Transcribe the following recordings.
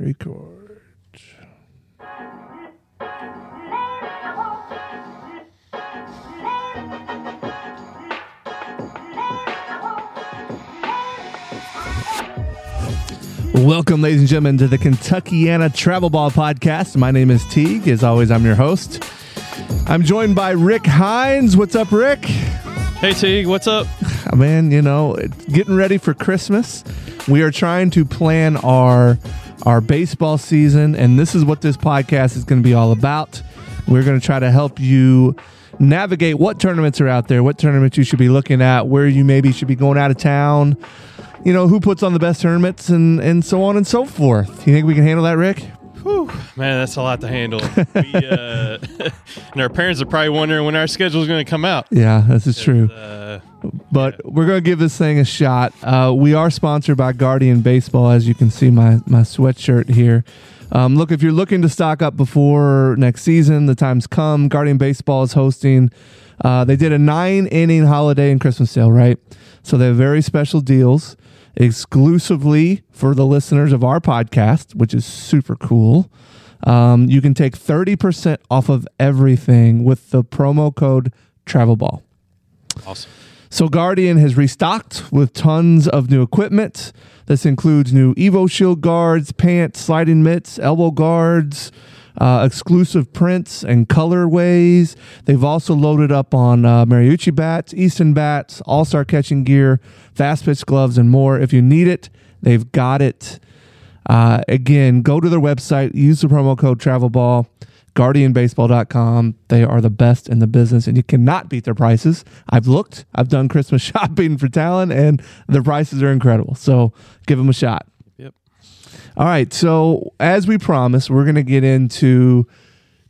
Record. Welcome, ladies and gentlemen, to the Kentuckiana Travel Ball Podcast. My name is Teague. As always, I'm your host. I'm joined by Rick Hines. What's up, Rick? Hey Teague, what's up? Man, you know, getting ready for Christmas. We are trying to plan our our baseball season, and this is what this podcast is going to be all about. We're going to try to help you navigate what tournaments are out there, what tournaments you should be looking at, where you maybe should be going out of town, you know, who puts on the best tournaments, and, and so on and so forth. You think we can handle that, Rick? Whew, man, that's a lot to handle. we, uh, and our parents are probably wondering when our schedule is going to come out. Yeah, this is true. Uh, but we're going to give this thing a shot. Uh, we are sponsored by Guardian Baseball, as you can see my my sweatshirt here. Um, look, if you're looking to stock up before next season, the time's come. Guardian Baseball is hosting. Uh, they did a nine inning holiday and Christmas sale, right? So they have very special deals exclusively for the listeners of our podcast, which is super cool. Um, you can take 30% off of everything with the promo code TravelBall. awesome. So Guardian has restocked with tons of new equipment. This includes new Evo Shield guards, pants, sliding mitts, elbow guards, uh, exclusive prints and colorways. They've also loaded up on uh, Marucci bats, Easton bats, All Star catching gear, fast pitch gloves, and more. If you need it, they've got it. Uh, again, go to their website, use the promo code TravelBall guardianbaseball.com. They are the best in the business and you cannot beat their prices. I've looked, I've done Christmas shopping for Talon and their prices are incredible. So give them a shot. Yep. All right. So as we promised, we're going to get into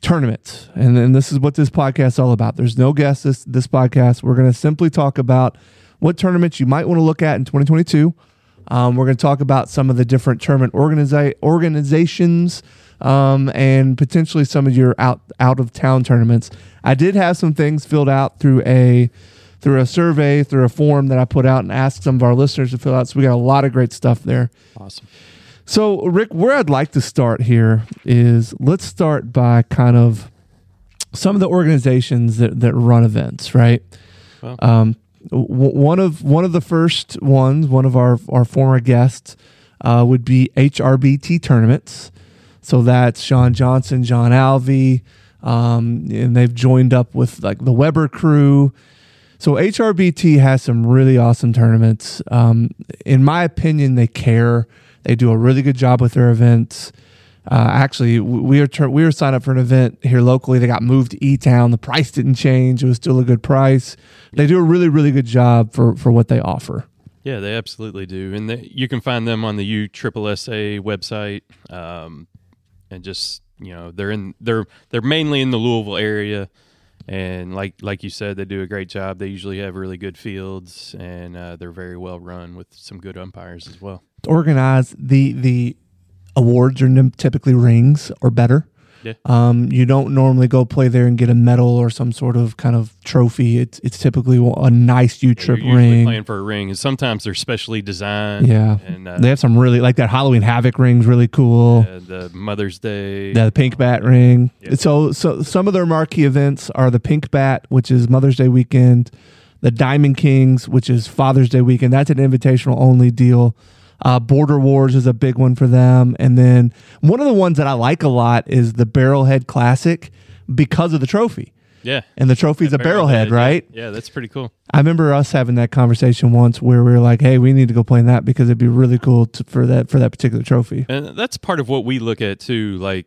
tournaments. And then this is what this podcast is all about. There's no guests this, this podcast. We're going to simply talk about what tournaments you might want to look at in 2022. Um, we're going to talk about some of the different tournament organiza- organizations um, and potentially some of your out out of town tournaments. I did have some things filled out through a through a survey through a form that I put out and asked some of our listeners to fill out. So we got a lot of great stuff there. Awesome. So Rick, where I'd like to start here is let's start by kind of some of the organizations that that run events, right? Um, w- one of one of the first ones, one of our our former guests, uh, would be HRBT tournaments. So that's Sean Johnson, John Alvey, um, and they've joined up with like the Weber crew. So HRBT has some really awesome tournaments. Um, in my opinion, they care. They do a really good job with their events. Uh, actually, we were we were signed up for an event here locally. They got moved to E Town. The price didn't change. It was still a good price. They do a really really good job for for what they offer. Yeah, they absolutely do, and they, you can find them on the USSSA website, um, and just you know they're in they're they're mainly in the Louisville area, and like like you said, they do a great job. They usually have really good fields, and uh, they're very well run with some good umpires as well. Organized the the awards are typically rings or better. Yeah. Um, you don't normally go play there and get a medal or some sort of kind of trophy. It's it's typically a nice U trip You're ring. playing for a ring, and sometimes they're specially designed. Yeah. and uh, They have some really like that Halloween Havoc ring's really cool. uh, the Mother's Day. The pink bat ring. Yeah. So so some of their marquee events are the pink bat, which is Mother's Day weekend, the Diamond Kings, which is Father's Day weekend. That's an invitational only deal. Uh, Border Wars is a big one for them, and then one of the ones that I like a lot is the Barrelhead Classic because of the trophy. yeah, And the trophy's a barrelhead, yeah. right? Yeah, that's pretty cool. I remember us having that conversation once where we were like, "Hey, we need to go play in that because it'd be really cool to, for that for that particular trophy." And that's part of what we look at too. Like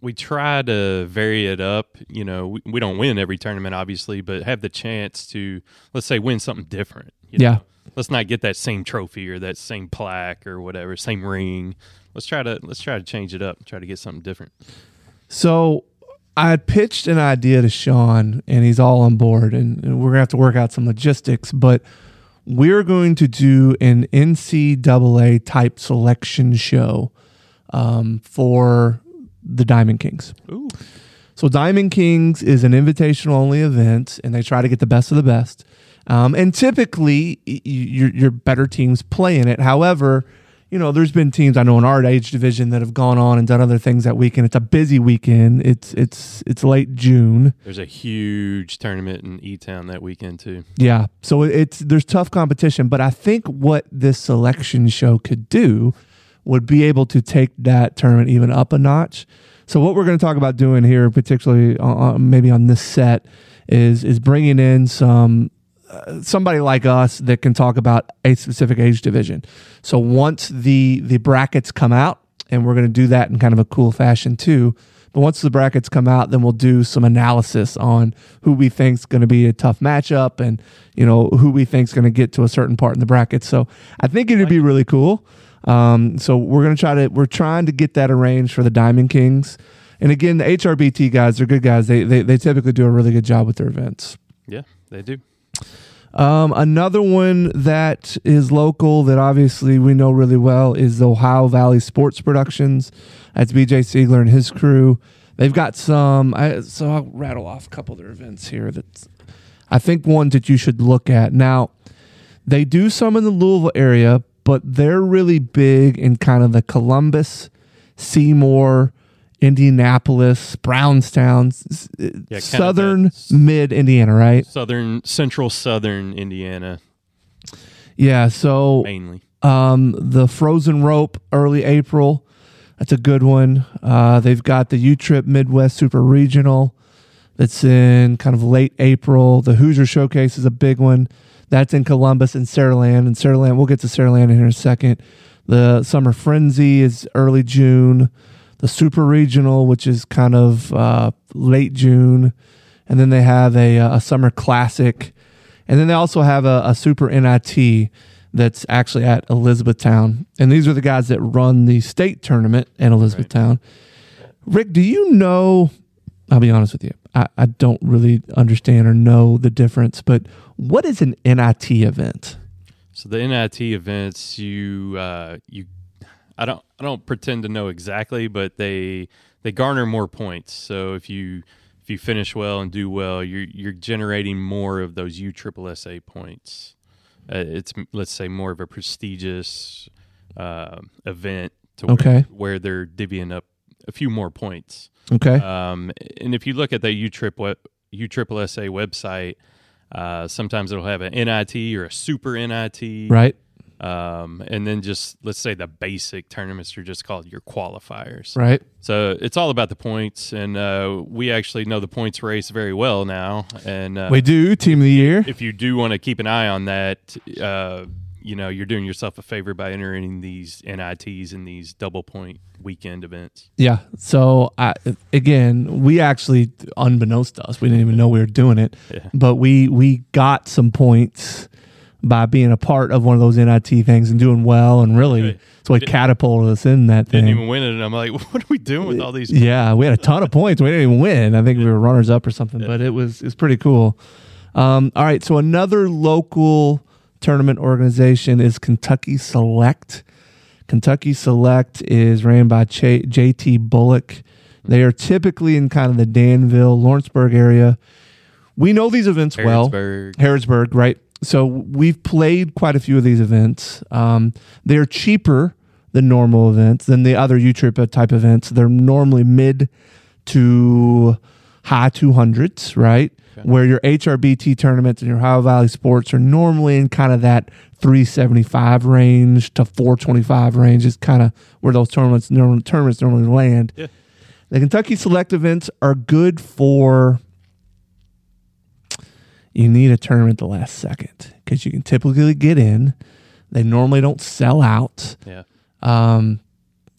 we try to vary it up. You know, we, we don't win every tournament, obviously, but have the chance to, let's say, win something different. you Yeah. Let's not get that same trophy or that same plaque or whatever, same ring. Let's try to let's try to change it up. Try to get something different. So I had pitched an idea to Sean, and he's all on board, and, and we're gonna have to work out some logistics. But we're going to do an NCAA type selection show um, for the Diamond Kings. Ooh, So Diamond Kings is an invitational only event, and they try to get the best of the best. Um, and typically, your your better teams play in it. However, you know, there's been teams I know in our age division that have gone on and done other things that weekend. It's a busy weekend. It's it's it's late June. There's a huge tournament in E Town that weekend too. Yeah, so it's there's tough competition, but I think what this selection show could do would be able to take that tournament even up a notch. So what we're going to talk about doing here, particularly uh, maybe on this set, is is bringing in some somebody like us that can talk about a specific age division. So once the the brackets come out, and we're going to do that in kind of a cool fashion too. But once the brackets come out, then we'll do some analysis on who we think's going to be a tough matchup, and you know who we think's going to get to a certain part in the bracket. So I think it'd be really cool. Um, so we're going to try to we're trying to get that arranged for the Diamond Kings. And again, the HRBT guys, they're good guys. They, they they typically do a really good job with their events. Yeah, they do. Um, another one that is local that obviously we know really well is the Ohio Valley Sports Productions. That's BJ Siegler and his crew. They've got some. I, so I'll rattle off a couple of their events here. That I think ones that you should look at. Now, they do some in the Louisville area, but they're really big in kind of the Columbus, Seymour, Indianapolis, Brownstown, yeah, southern mid Indiana, right? Southern, central southern Indiana. Yeah, so mainly um, the Frozen Rope early April. That's a good one. Uh, they've got the U Trip Midwest Super Regional. That's in kind of late April. The Hoosier Showcase is a big one. That's in Columbus and Saraland. And Saraland, we'll get to Saraland in here in a second. The Summer Frenzy is early June the Super Regional, which is kind of uh, late June, and then they have a, a Summer Classic, and then they also have a, a Super NIT that's actually at Elizabethtown. And these are the guys that run the state tournament in Elizabethtown. Right. Rick, do you know? I'll be honest with you. I, I don't really understand or know the difference, but what is an NIT event? So the NIT events, you uh, you I don't I don't pretend to know exactly, but they they garner more points. So if you if you finish well and do well, you're you're generating more of those U triple SA points. Uh, it's let's say more of a prestigious uh, event to okay. where, where, they're divvying up a few more points. Okay. Um, and if you look at the U trip U triple SA website, uh, sometimes it'll have an NIT or a super NIT. Right. Um, and then just let's say the basic tournaments are just called your qualifiers. Right. So it's all about the points, and uh, we actually know the points race very well now. And uh, we do team of the year. If you do want to keep an eye on that, uh, you know you're doing yourself a favor by entering these NITs and these double point weekend events. Yeah. So I, again, we actually, unbeknownst to us, we didn't even know we were doing it, yeah. but we we got some points by being a part of one of those NIT things and doing well and really right. it's what catapulted us in that thing. didn't thing. even win it and I'm like, what are we doing with all these points? Yeah, we had a ton of points. We didn't even win. I think we were runners up or something, yeah. but it was it's pretty cool. Um, all right, so another local tournament organization is Kentucky Select. Kentucky Select is ran by Ch- JT Bullock. They are typically in kind of the Danville, Lawrenceburg area. We know these events Harrodsburg. well. Harrodsburg, right? So we've played quite a few of these events. Um, they're cheaper than normal events than the other U-Trip type events. They're normally mid to high 200s, right? Okay. Where your HRBT tournaments and your Ohio Valley Sports are normally in kind of that 375 range to 425 range is kind of where those tournaments tournaments normally land. Yeah. The Kentucky Select events are good for you need a tournament the last second because you can typically get in. They normally don't sell out. Yeah. Um,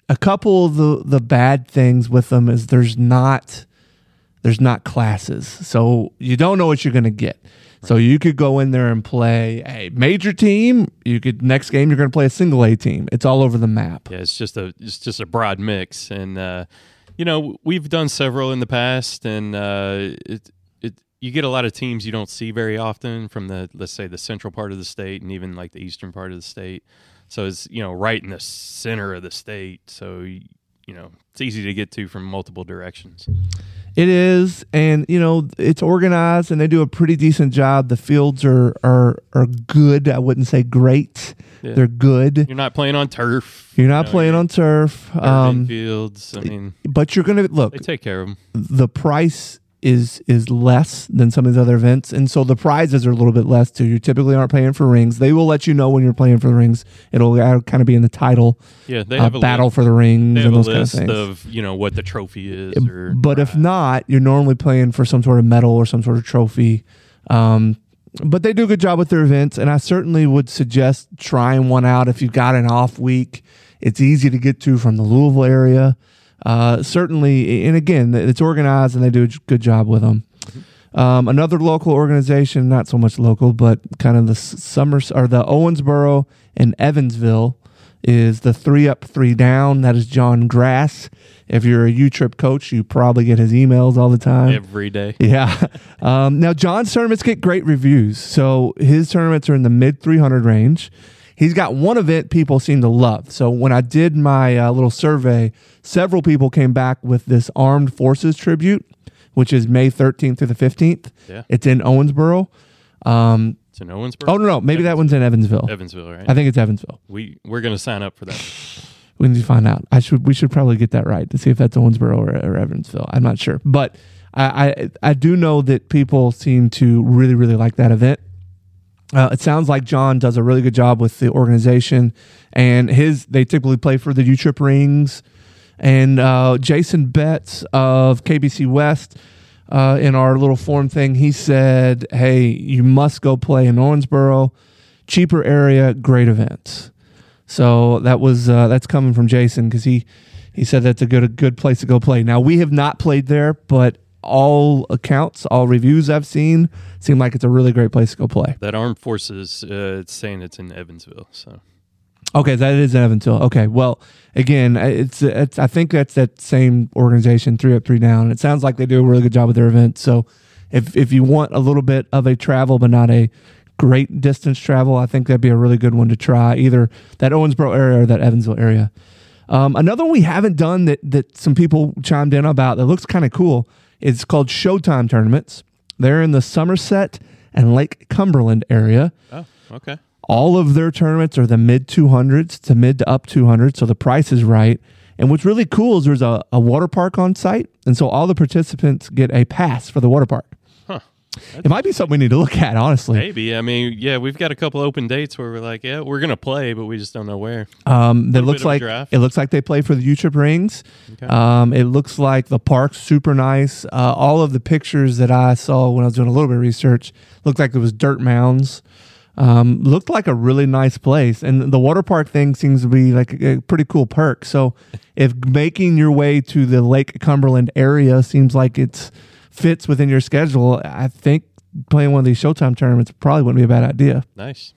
a couple of the the bad things with them is there's not there's not classes, so you don't know what you're going to get. So you could go in there and play a major team. You could next game you're going to play a single A team. It's all over the map. Yeah, it's just a it's just a broad mix, and uh, you know we've done several in the past, and uh, it, you get a lot of teams you don't see very often from the let's say the central part of the state and even like the eastern part of the state. So it's you know right in the center of the state. So you know it's easy to get to from multiple directions. It is, and you know it's organized, and they do a pretty decent job. The fields are are are good. I wouldn't say great. Yeah. They're good. You're not playing on turf. You're not you know, playing you're on turf, um, fields. I mean, but you're gonna look. they take care of them. The price is is less than some of these other events, and so the prizes are a little bit less too. You typically aren't playing for rings. They will let you know when you're playing for the rings. It'll kind of be in the title. Yeah, they uh, have a battle list, for the rings They have and a those kind of things. of you know what the trophy is. Or but if not, you're normally playing for some sort of medal or some sort of trophy. Um, but they do a good job with their events, and I certainly would suggest trying one out if you've got an off week. It's easy to get to from the Louisville area. Uh, certainly, and again, it's organized and they do a good job with them. Um, another local organization, not so much local, but kind of the S- summer or the Owensboro and Evansville is the three up, three down. That is John Grass. If you're a U Trip coach, you probably get his emails all the time. every day. Yeah. Um, now, John's tournaments get great reviews. So his tournaments are in the mid 300 range. He's got one event people seem to love. So when I did my uh, little survey, several people came back with this Armed Forces tribute, which is May 13th through the 15th. Yeah. It's in Owensboro. Um, It's in Owensboro. oh, no, no. Maybe that one's in Evansville. Evansville, right? I think it's Evansville. we we're gonna sign up for that. We need to find out. I should. We should probably get that right to see if that's Owensboro or, or Evansville. I'm not sure, but I, I I do know that people seem to really really like that event. Uh, it sounds like John does a really good job with the organization, and his they typically play for the U Trip rings. And uh, Jason Betts of KBC West, uh, in our little form thing, he said, "Hey, you must go play in Owensboro, cheaper area, great events." So that was uh, that's coming from Jason because he he said that's a good a good place to go play. Now we have not played there, but all accounts, all reviews I've seen seem like it's a really great place to go play. That Armed Forces, uh, it's saying it's in Evansville. So Okay, that is in Evansville. Okay, well, again, it's it's I think that's that same organization, three up, three down. It sounds like they do a really good job with their events. So if if you want a little bit of a travel but not a great distance travel, I think that'd be a really good one to try. Either that Owensboro area or that Evansville area. Um, another one we haven't done that that some people chimed in about that looks kind of cool. It's called Showtime tournaments. They're in the Somerset and Lake Cumberland area. oh, okay, All of their tournaments are the mid 200s to mid to up 200, so the price is right. And what's really cool is there's a, a water park on site, and so all the participants get a pass for the water park. Huh? It might be something we need to look at, honestly. Maybe. I mean, yeah, we've got a couple open dates where we're like, yeah, we're gonna play, but we just don't know where. Um, that looks bit of a like it looks like they play for the U Trip rings. Okay. Um, it looks like the park's super nice. Uh, all of the pictures that I saw when I was doing a little bit of research looked like it was dirt mounds. Um, looked like a really nice place, and the water park thing seems to be like a, a pretty cool perk. So, if making your way to the Lake Cumberland area seems like it's fits within your schedule, I think playing one of these Showtime tournaments probably wouldn't be a bad idea. nice.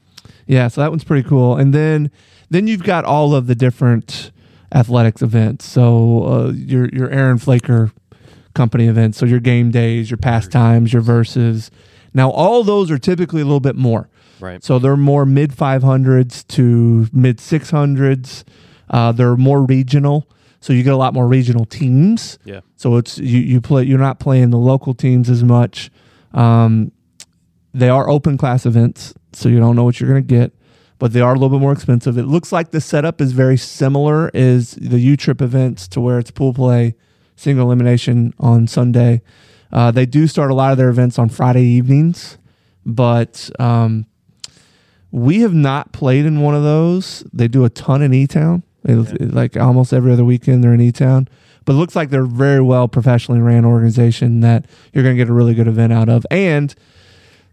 Yeah, so that one's pretty cool. And then then you've got all of the different athletics events. So uh, your your Aaron Flaker company events. So your game days, your pastimes, your verses. Now all those are typically a little bit more. Right. So they're more mid 500s to mid 600s. Uh, they're more regional. So you get a lot more regional teams. Yeah. So it's you you play you're not playing the local teams as much. Um, they are open class events, so you don't know what you're going to get, but they are a little bit more expensive. It looks like the setup is very similar as the U Trip events to where it's pool play, single elimination on Sunday. Uh, they do start a lot of their events on Friday evenings, but um, we have not played in one of those. They do a ton in E Town, like almost every other weekend they're in E Town. But it looks like they're very well professionally ran organization that you're going to get a really good event out of. And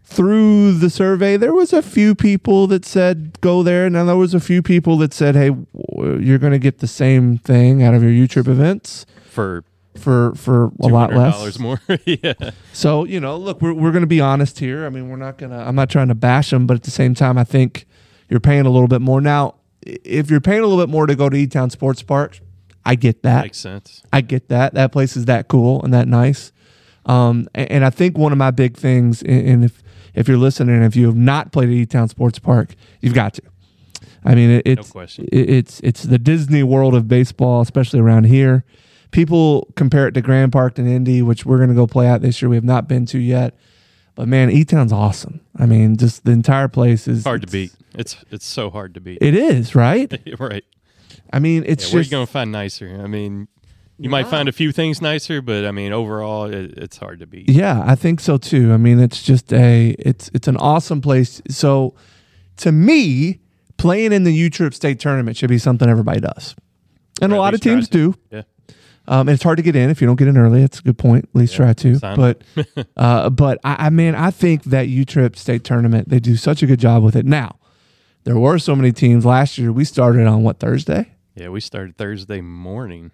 through the survey, there was a few people that said go there. Now there was a few people that said, "Hey, you're going to get the same thing out of your U Trip events For for for a lot less." dollars more. yeah. So you know, look, we're we're going to be honest here. I mean, we're not gonna. I'm not trying to bash them, but at the same time, I think you're paying a little bit more now. If you're paying a little bit more to go to E Town Sports Park, I get that. Makes sense. I get that. That place is that cool and that nice. Um, a- and, I think one of my big things, and and if if you're listening, if you have not played at E Town Sports Park, you've got to. I mean, it, it's question. it- it's it's the Disney World of baseball, especially around here. people compare it to Grand Park and Indy, which we're going to go play at this year. We have not been to yet. But man, E Town's awesome. I mean, just the entire place is hard to beat. It's it's so hard to beat. It is, right? right. I mean, it's Yeah, where you just gonna find nicer? I mean, you might find a few things nicer, but I mean, overall, it, it's hard to beat. Yeah, I think so too. I mean, it's just a it's it's an awesome place. So to me, playing in the U Trip State Tournament should be something everybody does. And Or a lot of least try teams to. do. Yeah. Um, and it's hard to get in if you don't get in early. That's a good point. At least try to. But uh, but I, I mean, I think that U Trip State Tournament they do such a good job with it. Now, there were so many teams last year. We started on what Thursday. Yeah, we started Thursday morning.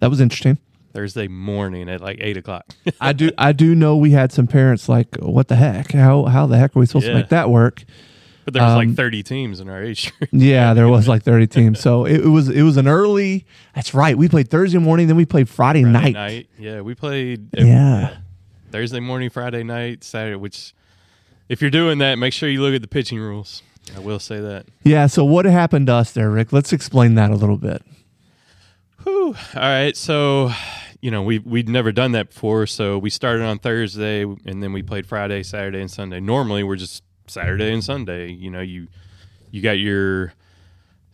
That was interesting. Thursday morning at like eight o'clock. I do I do know we had some parents like, what the heck? How how the heck are we supposed to make that work? But there was Um, like thirty teams in our age group. Yeah, there was like 30 teams. So it, it was it was an early. That's right. We played Thursday morning, then we played Friday, Friday night. Yeah, we played Yeah. Thursday morning, Friday night, Saturday. Which, if you're doing that, make sure you look at the pitching rules. I will say that. Yeah. So what happened to us there, Rick? Let's explain that a little bit. Whew. All right, so you know we we'd never done that before, so we started on Thursday and then we played Friday, Saturday, and Sunday. Normally we're just Saturday and Sunday. You know you you got your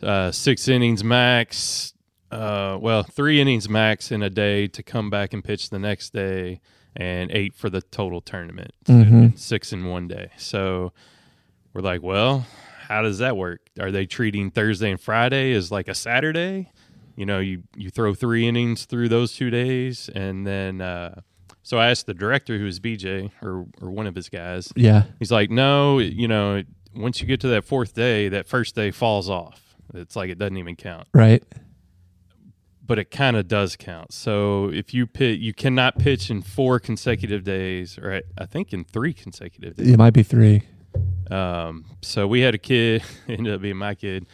uh, six innings max, uh, well three innings max in a day to come back and pitch the next day, and eight for the total tournament, and six in one day. So we're like, well, how does that work? Are they treating Thursday and Friday as like a Saturday? You know, you you throw three innings through those two days, and then uh, so I asked the director, who is BJ or or one of his guys. Yeah. He's like, no, you know, once you get to that fourth day, that first day falls off. It's like it doesn't even count, Right. but it kind of does count. So if you pit, you cannot pitch in four consecutive days, or I, I think in three consecutive days. It might be three. Um, so we had a kid, ended up being my kid,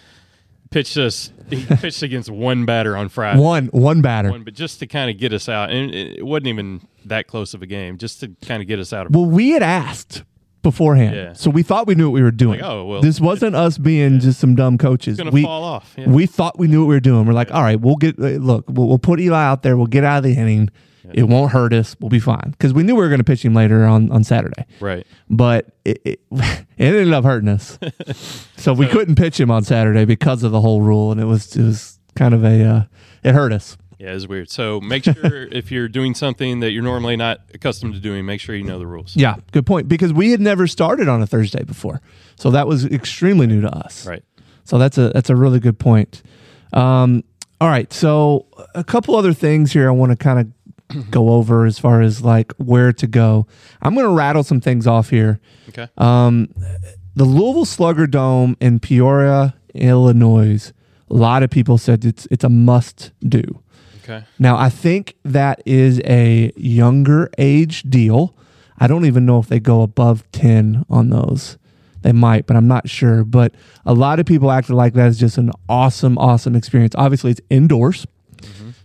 pitched us. He pitched against one batter on Friday, One one batter. one, but just to kind of get us out, and it wasn't even that close of a game, just to kind of get us out of. Well, we had asked beforehand, Yeah. so we thought we knew what we were doing. Like, oh, well, this wasn't us being just some dumb coaches. It's we fall off. Yeah. we thought we knew what we were doing. We're like, all right, we'll get uh, look, we'll, we'll put Eli out there. We'll get out of the inning. It won't hurt us. We'll be fine because we knew we were going to pitch him later on on Saturday. right. but it, it, it ended up hurting us. so we couldn't pitch him on Saturday because of the whole rule, and it was it was kind of a uh, it hurt us. Yeah, it's weird. So make sure if you're doing something that you're normally not accustomed to doing, make sure you know the rules. Yeah, good point. Because we had never started on a Thursday before, so that was extremely new to us. Right. So that's a that's a really good point. Um, all right, so a couple other things here I want to kind of go over as far as like where to go. I'm going to rattle some things off here. Okay. Um, the Louisville Slugger Dome in Peoria, Illinois. A lot of people said it's it's a must do. Okay. Now I think that is a younger age deal. I don't even know if they go above ten on those. They might, but I'm not sure. But a lot of people acted like that is just an awesome, awesome experience. Obviously, it's indoors.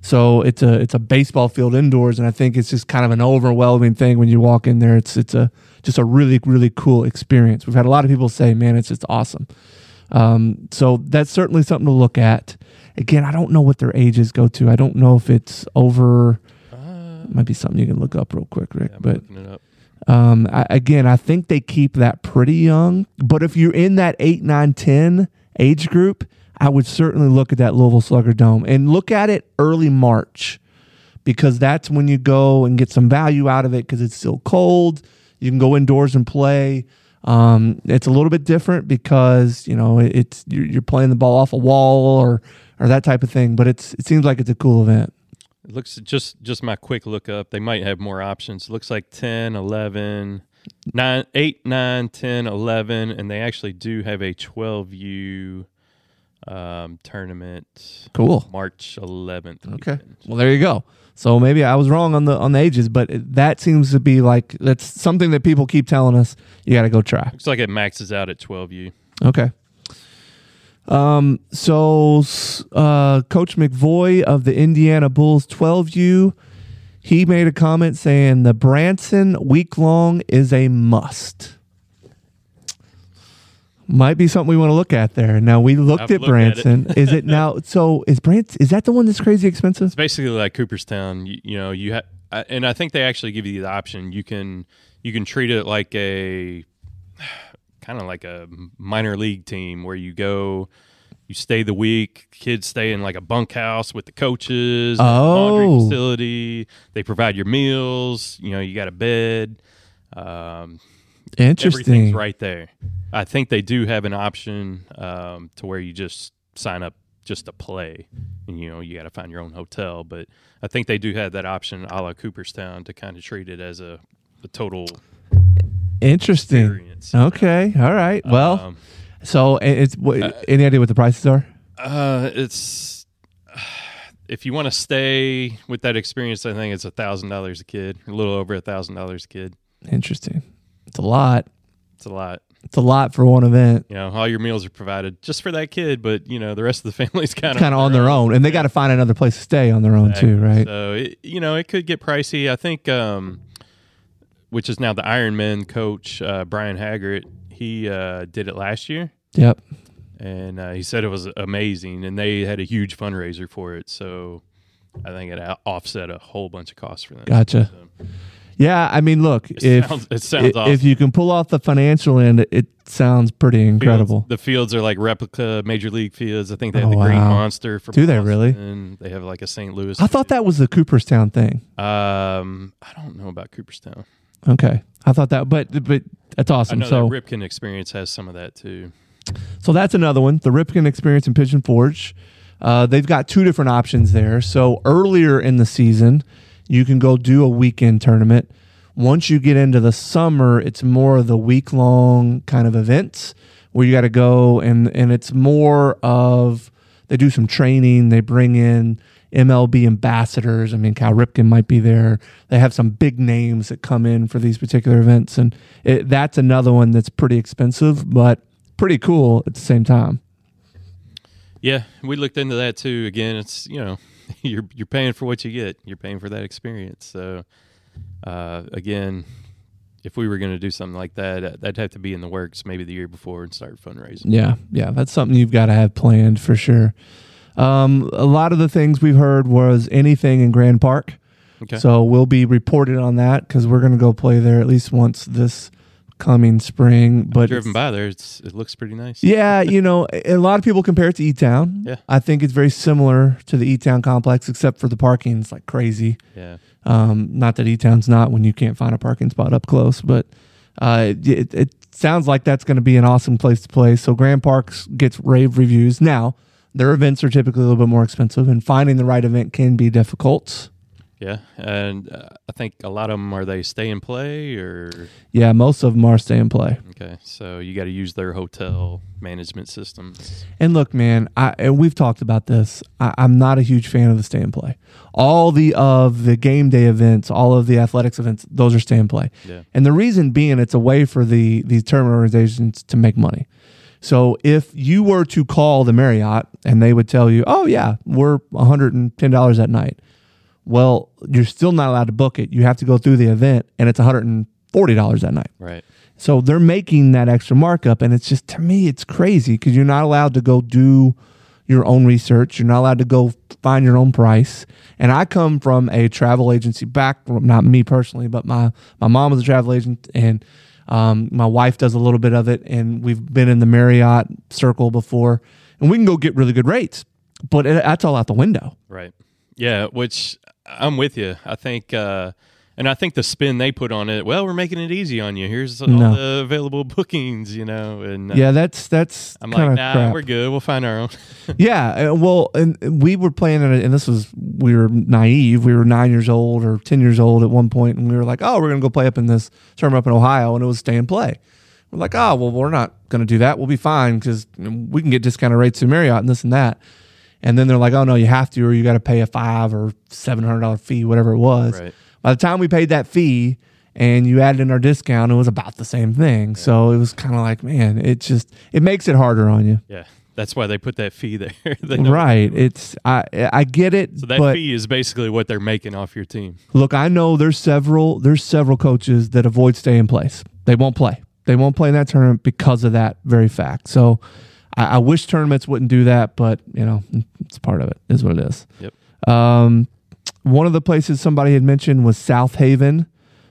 So it's a it's a baseball field indoors, and I think it's just kind of an overwhelming thing when you walk in there. It's it's a just a really really cool experience. We've had a lot of people say, "Man, it's just awesome." Um, so that's certainly something to look at. Again, I don't know what their ages go to. I don't know if it's over. Uh, Might be something you can look up real quick, Rick. yeah, but looking it up. um, I, again, I think they keep that pretty young. But if you're in that 8, 9, 10 age group, I would certainly look at that Louisville Slugger Dome and look at it early March because that's when you go and get some value out of it because it's still cold. You can go indoors and play. Um, it's a little bit different because you know it's you're, playing the ball off a wall or or that type of thing. But it's it seems like it's a cool event. It looks just just my quick look up. They might have more options. It looks like 10, 11, 9, 8, 9, 10, 11, and they actually do have a 12U um, tournament Cool. March 11th. Okay. weekend. Well, there you go. So maybe I was wrong on the on the ages, but it- that seems to be like that's something that people keep telling us you got to go try. Looks like it maxes out at 12U. Okay. Um. So, uh, Coach McVoy of the Indiana Bulls 12U, he made a comment saying the Branson week long is a must. Might be something we want to look at there. Now we looked I've at looked at it. Branson. is it now? So is Branson? Is that the one that's crazy expensive? It's basically like Cooperstown. You, you know, you have, and I think they actually give you the option. You can you can treat it like a kind of like a minor league team where you go. You stay the week. Kids stay in like a bunkhouse with the coaches, a laundry Oh. facility. They provide your meals. You know, you got a bed. Um, Interesting. everything's right there. I think they do have an option um, to where you just sign up just to play, and you know you got to find your own hotel. But I think they do have that option, a la Cooperstown, to kind of treat it as a, a total Interesting. experience. Okay. All right. Well, Um, so it's what, any idea what the prices are? uh, it's if you want to stay with that experience, I think it's a thousand dollars a kid, a little over a thousand dollars a kid. Interesting. It's a lot. It's a lot. It's a lot for one event. You know, all your meals are provided just for that kid, but you know the rest of the family's kind of Kind of on their own, and they got to find another place to stay on their own too, right? So it, you know, it could get pricey. I think, um, which is now the Ironman coach uh, Brian Haggart. He uh, did it last year, Yep. and uh, he said it was amazing, and they had a huge fundraiser for it. So I think it offset a whole bunch of costs for them. Gotcha. So Yeah, I mean, look, it if sounds, it sounds i- awesome. if you can pull off the financial end, it sounds pretty Fields- incredible. the fields are like replica major league fields. I think they have Oh, the Green. Monster for Do they really? And they have like a St. Louis. I thought that was the Cooperstown thing. Um, I don't know about Cooperstown. Okay, I thought that, but but that's I awesome. know So that Ripken experience has some of that too. So that's another one, the Ripken Experience in Pigeon Forge. Uh, they've got two different options there. So earlier in the season, you can go do a weekend tournament. Once you get into the summer, it's more of the week long kind of events where you got to go and and it's more of they do some training. They bring in MLB ambassadors. I mean, Cal Ripken might be there. They have some big names that come in for these particular events, and it, that's another one that's pretty expensive, but pretty cool at the same time. Yeah, we looked into that too. Again, it's you know, you're you're paying for what you get. You're paying for that experience. So, uh, again, if we were going to do something like that, uh, that'd have to be in the works maybe the year before and start fundraising. Yeah, yeah, that's something you've got to have planned for sure. Um, a lot of the things we've heard was anything in Grand Park. Okay. So we'll be reported on that because we're going to go play there at least once this coming spring. But Driven by there, it's it looks pretty nice. yeah, you know, a lot of people compare it to E Town. Yeah. I think it's very similar to the E Town complex, except for the parking is like crazy. Yeah. Um, not that E Town's not when you can't find a parking spot up close, but uh, it, it sounds like that's going to be an awesome place to play. So Grand Parks gets rave reviews. Now, their events are typically a little bit more expensive, and finding the right event can be difficult. Yeah, and uh, I think a lot of them are they stay and play or Yeah, most of them are stay and play. okay, so you got to use their hotel management systems. And look, man, I and we've talked about this. I, I'm not a huge fan of the stay and play. All the of the game day events, all of the athletics events, those are stay and play. Yeah. And the reason being, it's a way for the these tournament organizations to make money. So if you were to call the Marriott and they would tell you, "Oh yeah, we're 110 dollars at night," well, you're still not allowed to book it. You have to go through the event, and it's 140 dollars that night. Right. So they're making that extra markup, and it's just to me, it's crazy because you're not allowed to go do your own research. You're not allowed to go find your own price. And I come from a travel agency back, not me personally, but my my mom was a travel agent, and um, my wife does a little bit of it, and we've been in the Marriott circle before, and we can go get really good rates, but it, that's all out the window. Right. Yeah, which I'm with you. I think, uh, and I think the spin they put on it. Well, we're making it easy on you. Here's all No. the available bookings. You know, and uh, Yeah, that's that's I'm like, nah, crap. we're good. We'll find our own. Yeah, uh, well, and and we were playing it, and this was we were naive. We were nine years old or ten years old at one point, and we were like, "Oh, we're gonna go play up in this tournament up in Ohio," and it was stay and play. We're like, "Oh, well, we're not gonna do that. We'll be fine because we can get discounted rates through Marriott and this and that." And then they're like, "Oh no, you have to, or you got to pay a five or seven hundred dollar fee, whatever it was." Right. By the time we paid that fee and you added in our discount, it was about the same thing. So it was kind of like, man, it just it makes it harder on you. Yeah, that's why they put that fee there. Right. It's I I get it. So that fee is basically what they're making off your team. look, I know there's several there's several coaches that avoid staying in place. They won't play. They won't play in that tournament because of that very fact. So I, I wish tournaments wouldn't do that, but you know, it's part of it. Is what it is. Yep. Um, one of the places somebody had mentioned was Southaven,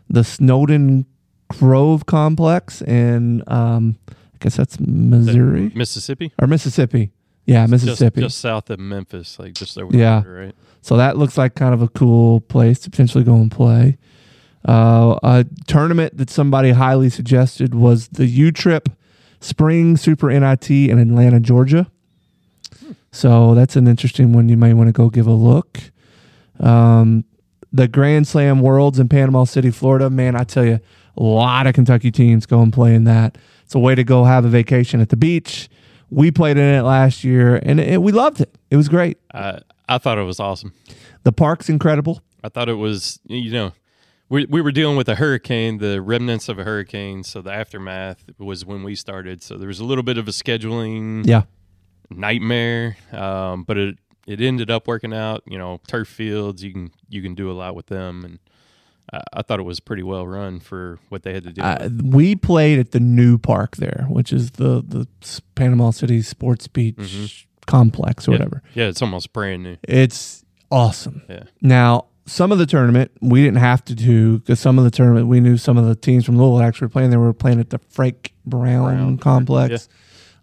the Snowden Grove complex, and um, I guess that's Missouri Mississippi, or Mississippi. Yeah, Just- Mississippi. just, south of Memphis, like just over Yeah. the border, right? So that looks like kind of a cool place to potentially go and play. Uh, a tournament that somebody highly suggested was the U Trip Spring Super NIT in Atlanta, Georgia. So that's an interesting one. You may want to go give a look. Um, the Grand Slam Worlds in Panama City, Florida. Man, I tell you, a lot of Kentucky teams go and play in that. It's a way to go have a vacation at the beach. We played in it last year, and it, we loved it. It was great. I I thought it was awesome. The park's incredible. I thought it was, you know, we we were dealing with a hurricane, the remnants of a hurricane. So the aftermath was when we started. So there was a little bit of a scheduling Yeah. nightmare, um, but it it ended up working out. You know, turf fields, you can you can do a lot with them, and I, I thought it was pretty well run for what they had to do. Uh, we played at the new park there, which is the the Panama City Sports Beach complex or yeah. whatever. Yeah, it's almost brand new. It's awesome. Yeah. Now, some of the tournament we didn't have to do because some of the tournament we knew some of the teams from Louisville actually were playing. They were playing at the Frank Brown, Brown, complex.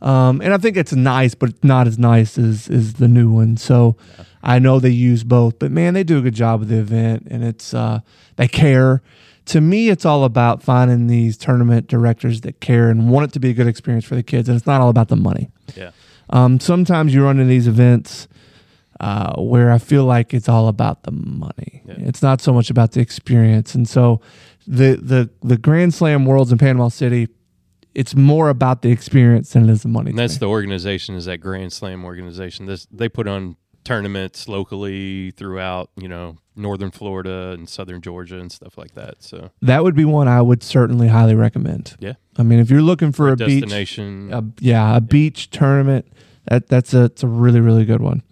Um, and I think it's nice, but it's not as nice as, as the new one. So I know they use both, but man, they do a good job of the event and it's, uh, they care. To me, it's all about finding these tournament directors that care and want it to be a good experience for the kids. And it's not all about the money. Yeah. Um, sometimes you run into these events uh, where I feel like it's all about the money. Yeah. It's not so much about the experience. And so the the the Grand Slam Worlds in Panama City, it's more about the experience than it is the money. And that's me. the organization is that Grand Slam organization. This they put on tournaments locally throughout, you know, northern Florida and southern Georgia and stuff like that. So that would be one I would certainly highly recommend. Yeah. I mean, if you're looking for a beach, destination. a, yeah, a beach tournament, that that's a it's a really really good one.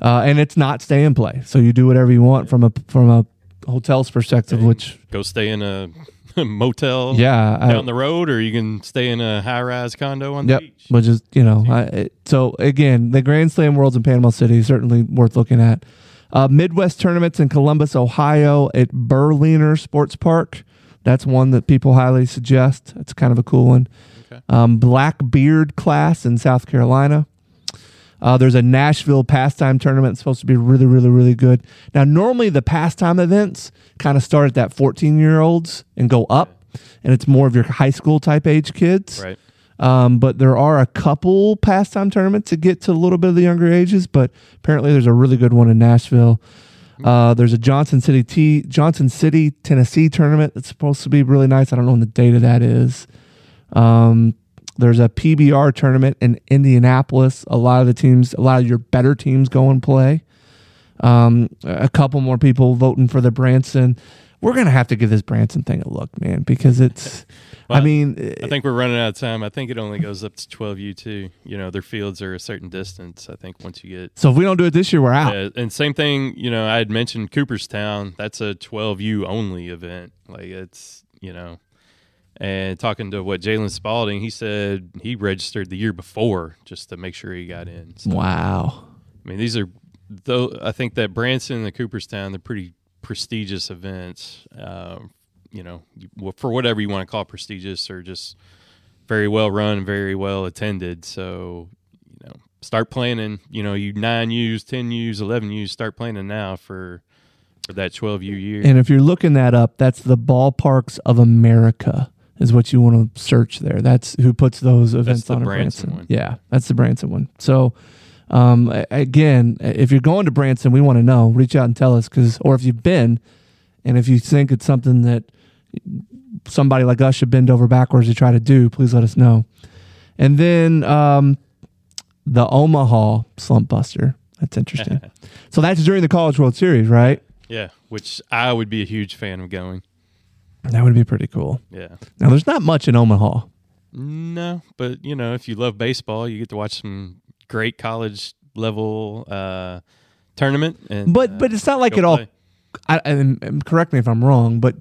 Uh, and it's not stay and play, so you do whatever you want from a from a hotel's perspective, which go stay in a motel yeah, I- down the road, or you can stay in a high rise condo on Yep, the beach. which is you know, I, it, so again, the Grand Slam Worlds in Panama City is certainly worth looking at. Uh, Midwest tournaments in Columbus, Ohio, at Berliner Sports Park. That's one that people highly suggest. It's kind of a cool one. Okay. Um, Black Beard class in South Carolina. Uh, there's a Nashville pastime tournament that's supposed to be really, really, really good. Now, normally the pastime events kind of start at that 14 year olds and go up, and it's more of your high school type age kids. Right. Um, but there are a couple pastime tournaments to get to a little bit of the younger ages. But apparently, there's a really good one in Nashville. Uh, there's a Johnson City T Johnson City Tennessee tournament that's supposed to be really nice. I don't know when the date of that is. Um, there's a PBR tournament in Indianapolis. A lot of the teams, a lot of your better teams go and play. Um, a couple more people voting for the Branson. We're gonna have to give this Branson thing a look, man, because it's. I Well, mean, I think we're running out of time. I think it only goes up to 12U2. You know, their fields are a certain distance. I think once you get so if we don't do it this year, we're out. Yeah, and same thing, you know, I had mentioned Cooperstown. That's a 12U only event. Like it's, you know, and talking to what Jalen Spalding, he said he registered the year before just to make sure he got in. So, Wow. I mean, these are, though, I think that Branson and the Cooperstown, they're pretty prestigious events. Um, you know, for whatever you want to call prestigious or just very well run, very well attended. So, you know, start planning. You know, you nine U's, ten U's, eleven U's. Start planning now for for that twelve U year. And if you're looking that up, that's the ballparks of America is what you want to search there. That's who puts those events the on a Branson Branson. one. Yeah, that's the Branson one. So, um, again, if you're going to Branson, we want to know. Reach out and tell us, because or if you've been, and if you think it's something that somebody like us should bend over backwards to try to do, please let us know. And then um, the Omaha Slump Buster. That's interesting. so that's during the College World Series, right? yeah, which I would be a huge fan of going. That would be pretty cool. Yeah. Now, there's not much in Omaha. No, but you know, if you love baseball, you get to watch some great college level uh, tournament. And But uh, but it's not like go it all. I, and correct me if I'm wrong, but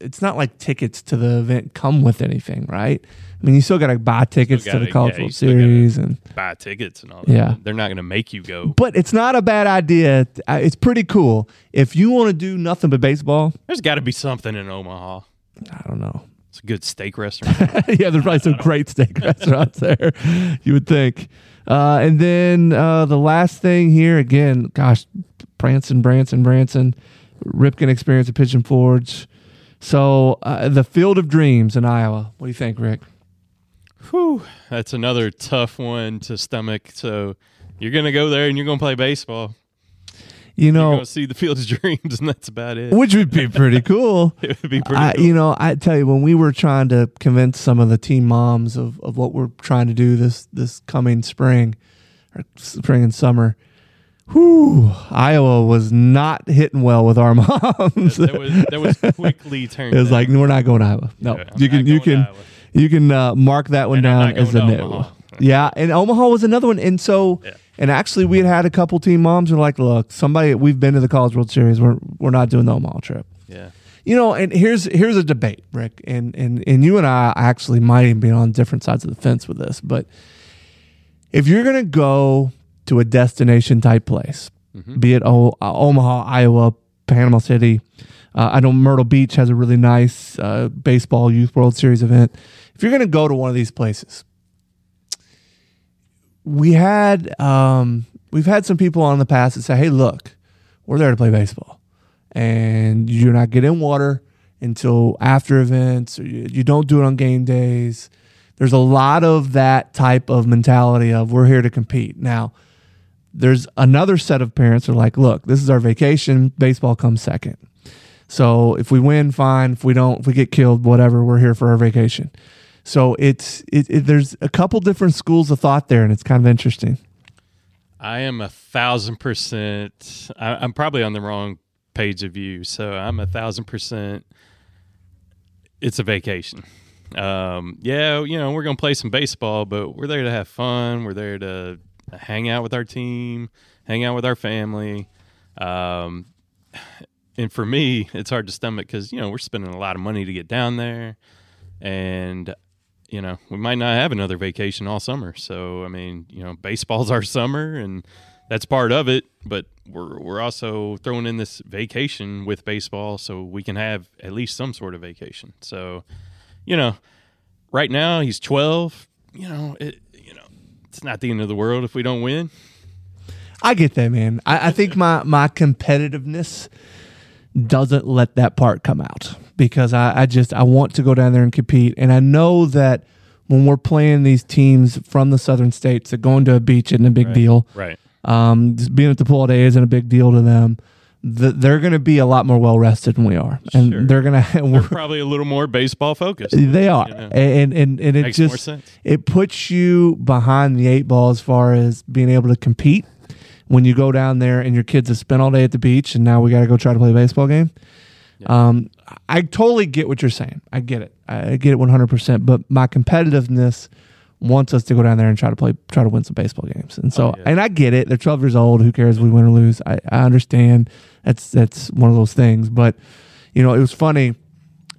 it's not like tickets to the event come with anything, right? I mean, you still got to buy tickets to gotta- the College yeah, World Series, and Buy tickets and all that. Yeah. They're not going to make you go. but it's not a bad idea. It's pretty cool if you want to do nothing but baseball. There's got to be something in Omaha. I don't know. It's a good steak restaurant. yeah, there's probably some great steak restaurants there. You would think. Uh, and then uh, the last thing here again, gosh, Branson, Branson, Branson, Ripken Experience at Pigeon Forge. So uh, the Field of Dreams in Iowa. What do you think, Rick? Whew, that's another tough one to stomach. So you're going to go there and you're going to play baseball. You know, see the Field of Dreams, and that's about it. which would be pretty cool. It would be pretty I, cool. You know, I tell you, when we were trying to convince some of the team moms of, of what we're trying to do this this coming spring, or spring and summer, whew, Iowa was not hitting well with our moms. that, was, that was quickly turned. it was down. like we're not going to Iowa. No, Yeah, you can you going to can Iowa. you can uh, mark that one And down as a no. Yeah, and Omaha was another one, and so Yeah. and actually we had had a couple team moms who were like, "Look, somebody we've been to the College World Series. We're we're not doing the Omaha trip." Yeah. You know, and here's here's a debate, Rick, and and and you and I actually might even be on different sides of the fence with this, but if you're gonna go to a destination type place, be it o- uh, Omaha, Iowa, Panama City, uh, I know Myrtle Beach has a really nice uh, baseball youth World Series event. If you're gonna go to one of these places, we had um, we've had some people on the past that say, "Hey, look, we're there to play baseball, and you do not get in water until after events, or you, you don't do it on game days." There's a lot of that type of mentality of we're here to compete. Now, there's another set of parents are like, "Look, this is our vacation. Baseball comes second. So if we win, fine. If we don't, if we get killed, whatever. We're here for our vacation." So it's it, it, there's a couple different schools of thought there, and it's kind of interesting. I am a thousand percent. I, I'm probably on the wrong page of you, so I'm a thousand percent. It's a vacation. Um, yeah, you know we're gonna play some baseball, but we're there to have fun. We're there to hang out with our team, hang out with our family. Um, and for me, it's hard to stomach because you know we're spending a lot of money to get down there, and you know, we might not have another vacation all summer. So, I mean, you know, baseball's our summer and that's part of it, but we're we're also throwing in this vacation with baseball so we can have at least some sort of vacation. So, you know, right now he's 12, you know, it it's not the end of the world if we don't win. I get that, man. I, I think my my competitiveness doesn't let that part come out because I, I just I want to go down there and compete, and I know that when we're playing these teams from the southern states, that going to a beach isn't a big deal. Right. Um, just being at the pool all day isn't a big deal to them. The, they're going to be a lot more well rested than we are, and Sure. they're going to. They're probably a little more baseball focused. They are, You know. and and and it Makes more just sense. it puts you behind the eight ball as far as being able to compete. When you go down there and your kids have spent all day at the beach, and now we got to go try to play a baseball game. Um, I totally get what you're saying. I get it. I get it 100. percent But my competitiveness wants us to go down there and try to play, try to win some baseball games. And so, Oh, yeah. and I get it. They're 12 years old. Who cares if we win or lose? I, I understand. That's that's one of those things. But you know, it was funny.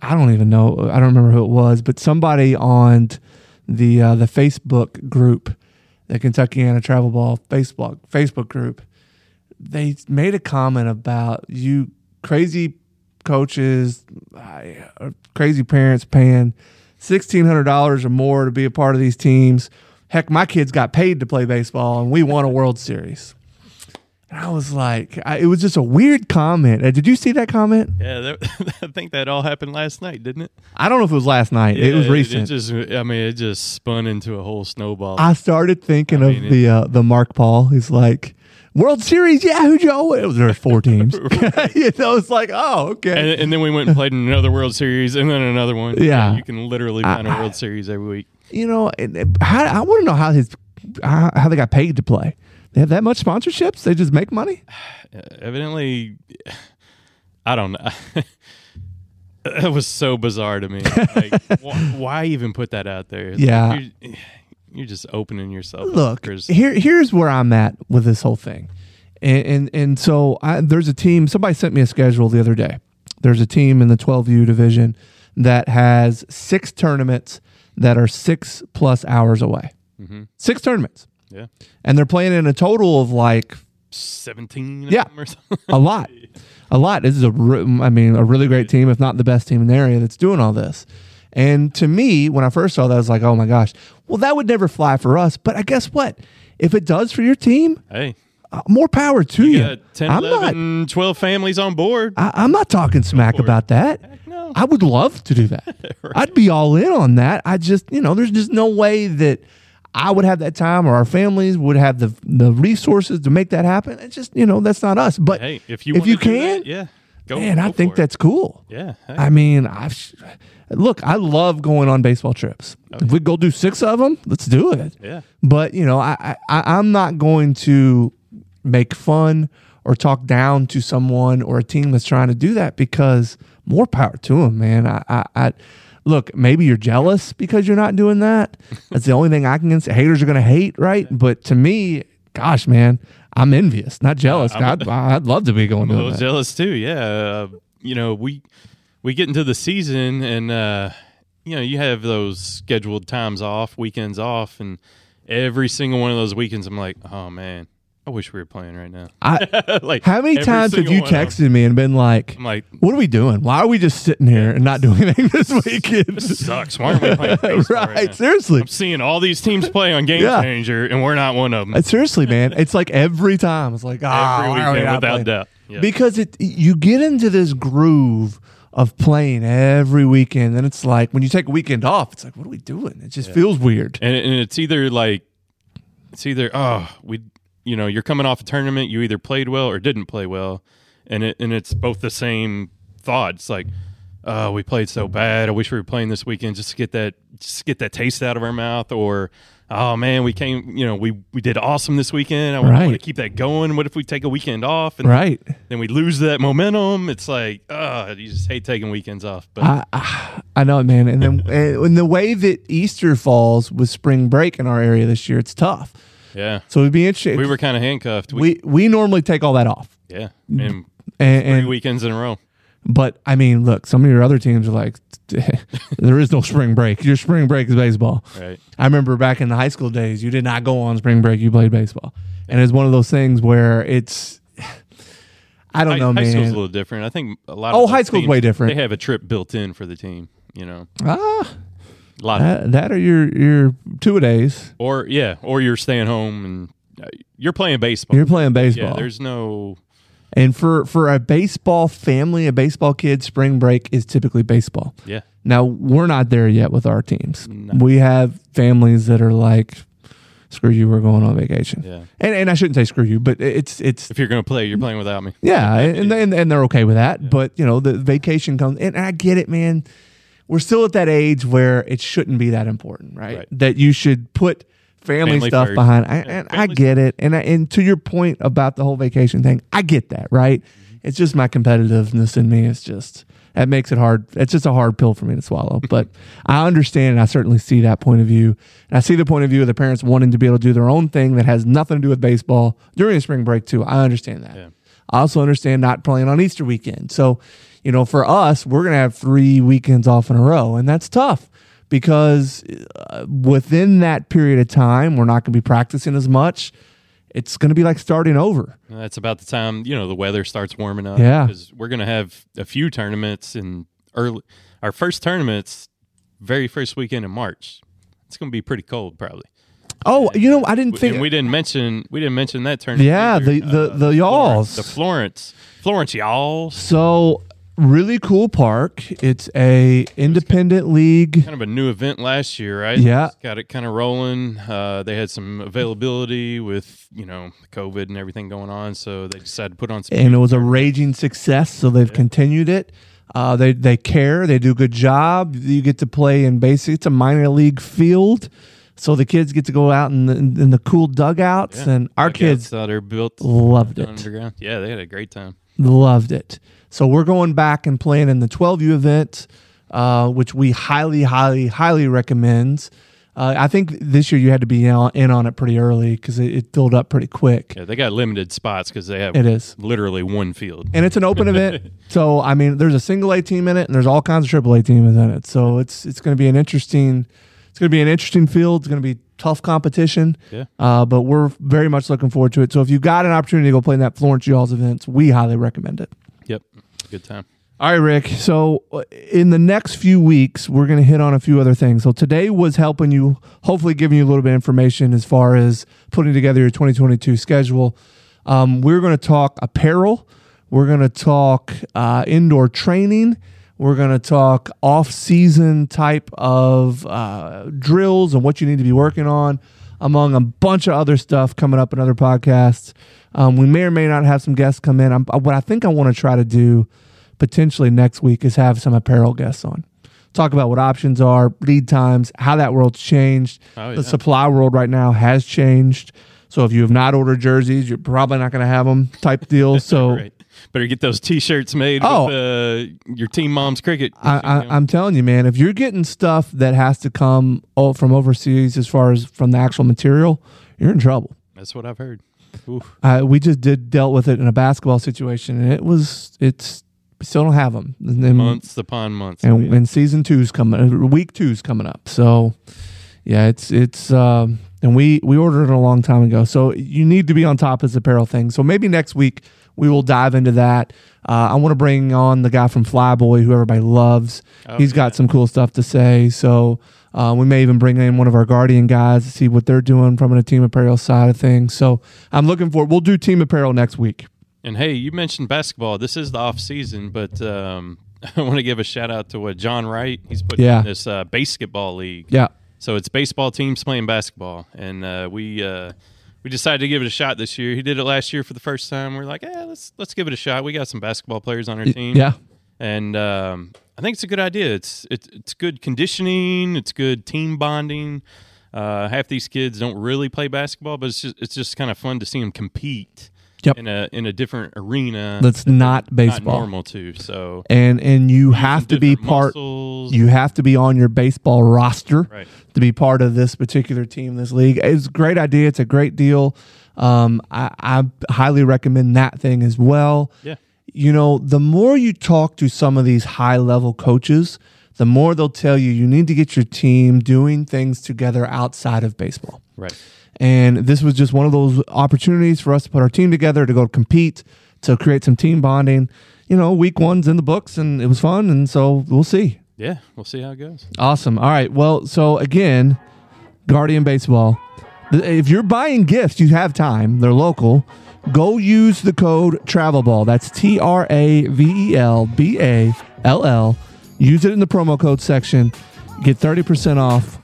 I don't even know. I don't remember who it was, but somebody on the uh, the Facebook group, the Kentuckiana Travel Ball Facebook Facebook group, they made a comment about you crazy coaches, uh, crazy parents paying sixteen hundred dollars or more to be a part of these teams. Heck, my kids got paid to play baseball, and we won a World Series. And I was like, I, it was just a weird comment. Uh, did you see that comment? Yeah, that, I think that all happened last night, didn't it? I don't know if it was last night. it was Yeah, recent. just, I mean, it just spun into a whole snowball. I started thinking I of the uh, the Mark Paul. He's like World Series, yeah, who'd you owe? It was there's four teams. you know, it's like, oh, okay. and, and then we went and played in another World Series, and then another one. Yeah. you can literally I- find a World Series every week. you know, and, how, I want to know how his how, how they got paid to play. They have that much sponsorships? They just make money? Evidently, I don't know. it was so bizarre to me. Like, wh- why even put that out there? Like, Yeah. you're, you're just opening yourself. Look, here here's where I'm at with this whole thing, and and, and so I, there's a team. Somebody sent me a schedule the other day. there's a team in the 12U division that has six tournaments that are six plus hours away. hmm Six tournaments. Yeah. And they're playing in a total of like 17 Yeah. or something. a lot, a lot. This is a, re- I mean, a really great team, if not the best team in the area that's doing all this. And to me, when I first saw that, I was like, oh my gosh, well, that would never fly for us. But I guess what? If it does for your team, hey, uh, more power to you. you got 10, I'm 11, not. 12 families on board. I, I'm not talking smack about that. no. I would love to do that. I'd be all in on that. I just, you know, there's just no way that I would have that time or our families would have the the resources to make that happen. It's just, you know, that's not us. But hey, if you if you do that, can, yeah, go. man, go I think that's cool. yeah. hey, I mean, I've look, I love going on baseball trips. Oh, if we go do six of them, let's do it. yeah. But you know, I, I I'm not going to make fun or talk down to someone or a team that's trying to do that because more power to them, man. I, I, I look, maybe you're jealous because you're not doing that. That's the only thing I can say. Haters are going to hate, right? But to me, gosh, man, I'm envious, not jealous. I'd, I'd love to be going doing little jealous too. Yeah, uh, you know we we get into the season and uh, you know you have those scheduled times off, weekends off, and every single one of those weekends, I'm like, oh man, I wish we were playing right now. I, like how many every times have single you one of 'em. texted me and been like, I'm like, "What are we doing? Why are we just sitting here and not doing anything this weekend?" this sucks. Why aren't we playing baseball right? right now? seriously, I'm seeing all these teams play on Game Yeah. Changer, and we're not one of them. Uh, seriously, man. It's like every time. It's like ah, Every why are we weekend, not without playing? doubt. Yeah. because it you get into this groove of playing every weekend, and it's like when you take a weekend off, it's like, what are we doing? It just feels weird. and, and it's either like it's either oh we you know you're coming off a tournament you either played well or didn't play well and it and it's both the same thought it's like oh we played so bad i wish we were playing this weekend just to get that just get that taste out of our mouth or oh man we came you know we we did awesome this weekend i want to keep that going what if we take a weekend off and Right. then we lose that momentum it's like oh you just hate taking weekends off but I, I I know it, man. And then and the way that Easter falls with spring break in our area this year, it's tough. Yeah So it'd be interesting. we were kind of handcuffed we, we we normally take all that off, yeah and and, three and weekends in a row But I mean, look, some of your other teams are like, there is no spring break. Your spring break is baseball. right I remember back in the high school days, you did not go on spring break. You played baseball, and it's one of those things where it's, I don't high, know, high school's a little different. I think a lot. Oh, high school's teams, way different. They have a trip built in for the team. You know, Ah, a lot of, that, that are your your two a days. or yeah, or you're staying home and uh, you're playing baseball. You're playing yeah, baseball, there's no. and for for a baseball family, a baseball kid, spring break is typically baseball. Yeah, Now we're not there yet with our teams. No. We have families that are like, "Screw you, we're going on vacation." yeah. And and I shouldn't say screw you, but it's it's If you're gonna play, you're playing without me. yeah, and and, and they're okay with that. But you know, the vacation comes, and I get it, man. We're still at that age where it shouldn't be that important, right? Right. That you should put family, Family stuff first. behind. I, and I get it, and I, and to your point about the whole vacation thing, I get that, right? Mm-hmm. It's just my competitiveness in me. It's just that makes it hard. It's just a hard pill for me to swallow. but I understand, and I certainly see that point of view. And I see the point of view of the parents wanting to be able to do their own thing that has nothing to do with baseball during a spring break too. I understand that. Yeah. I also understand not playing on Easter weekend. So, you know, for us, we're going to have three weekends off in a row, and that's tough because uh, within that period of time, we're not going to be practicing as much. It's going to be like starting over. That's about the time you know the weather starts warming up. Yeah. because we're gonna have a few tournaments in early. Our first tournaments, very first weekend in March. It's gonna be pretty cold, probably. Oh, you know, I didn't think. and we didn't mention we didn't mention that tournament. Yeah, either. the- the- the Florence- Y'alls. the Florence, Florence Y'alls, so, really cool park. It's a independent league. kind of a new event last year, right? Yeah. It's got it kind of rolling. Uh, they had some availability with you know COVID and everything going on, so they decided to put on some. and it was a raging success. So they've continued it. Uh, they they care. They do a good job. You get to play in basically it's a minor league field, so the kids get to go out in the, in the cool dugouts, Yeah. and our Dugouts kids that are built loved it. underground. Yeah, they had a great time. Loved it. So we're going back and playing in the 12U event, uh, which we highly, highly, highly recommend. Uh, I think this year you had to be in on, it pretty early because it, it filled up pretty quick. Yeah, they got limited spots because they have It is. literally one field. and it's an open event. So I mean, there's a single A team in it, and there's all kinds of triple A teams in it. So it's it's going to be an interesting it's going to be an interesting field. It's going to be tough competition. Yeah. Uh, but we're very much looking forward to it. So if you've got an opportunity to go play in that Florence Y'all's events, we highly recommend it. Yep, good time. All right, Rick. So uh, in the next few weeks, we're going to hit on a few other things. So today was helping you, hopefully giving you a little bit of information as far as putting together your 2022 schedule. Um, we're going to talk apparel. We're going to talk uh, indoor training. We're going to talk off-season type of uh, drills and what you need to be working on, among a bunch of other stuff coming up in other podcasts. Um, we may or may not have some guests come in. I'm, what I think I want to try to do potentially next week is have some apparel guests on. Talk about what options are, lead times, how that world's changed. Oh, The supply world right now has changed. So if you have not ordered jerseys, you're probably not going to have them type deal. So Right. Better get those T-shirts made Oh. with uh, your team mom's Cricut. I, I, I'm telling you, man, if you're getting stuff that has to come from overseas as far as from the actual material, you're in trouble. That's what I've heard. Uh, we just did dealt with it in a basketball situation, and it was it's we still don't have them. And then- Months upon months. and, and season two's coming, uh, week two's coming up. So yeah, it's it's um, and we we ordered it a long time ago. So you need to be on top of this apparel thing. So maybe next week we will dive into that. Uh, I want to bring on the guy from Flyboy, who everybody loves. Oh, He's got some cool stuff to say. So uh, we may even bring in one of our Guardian guys to see what they're doing from a team apparel side of things. So I'm looking for. We'll do team apparel next week. And hey, you mentioned basketball. This is the off season, but um, I want to give a shout out to what John Wright. He's putting Yeah. in this uh, basketball league. Yeah. So it's baseball teams playing basketball, and uh, we uh, we decided to give it a shot this year. He did it last year for the first time. We're like, yeah, let's let's give it a shot. We got some basketball players on our team. Yeah. and um, I think it's a good idea. It's it's it's good conditioning. It's good team bonding. Uh, half these kids don't really play basketball, but it's just it's just kind of fun to see them compete Yep. in a in a different arena That's not not baseball. normal too. So And and you have to be part. muscles. You have to be on your baseball roster Right. to be part of this particular team, this league. It's a great idea. It's a great deal. Um, I, I highly recommend that thing as well. Yeah. You know, the more you talk to some of these high level coaches, the more they'll tell you you need to get your team doing things together outside of baseball. Right. And this was just one of those opportunities for us to put our team together to go compete, to create some team bonding. You know, week one's in the books and it was fun. And so we'll see. Yeah. We'll see how it goes. Awesome. All right. Well, so again, Guardian Baseball. If you're buying gifts, you have time. They're local. Go use the code TRAVELBALL. That's T R A V E L B A L L. Use it in the promo code section. Get 30% off.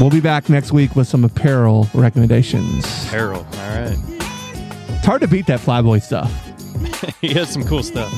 We'll be back next week with some apparel recommendations. Apparel. All right. It's hard to beat that Flyboy stuff. he has some cool stuff.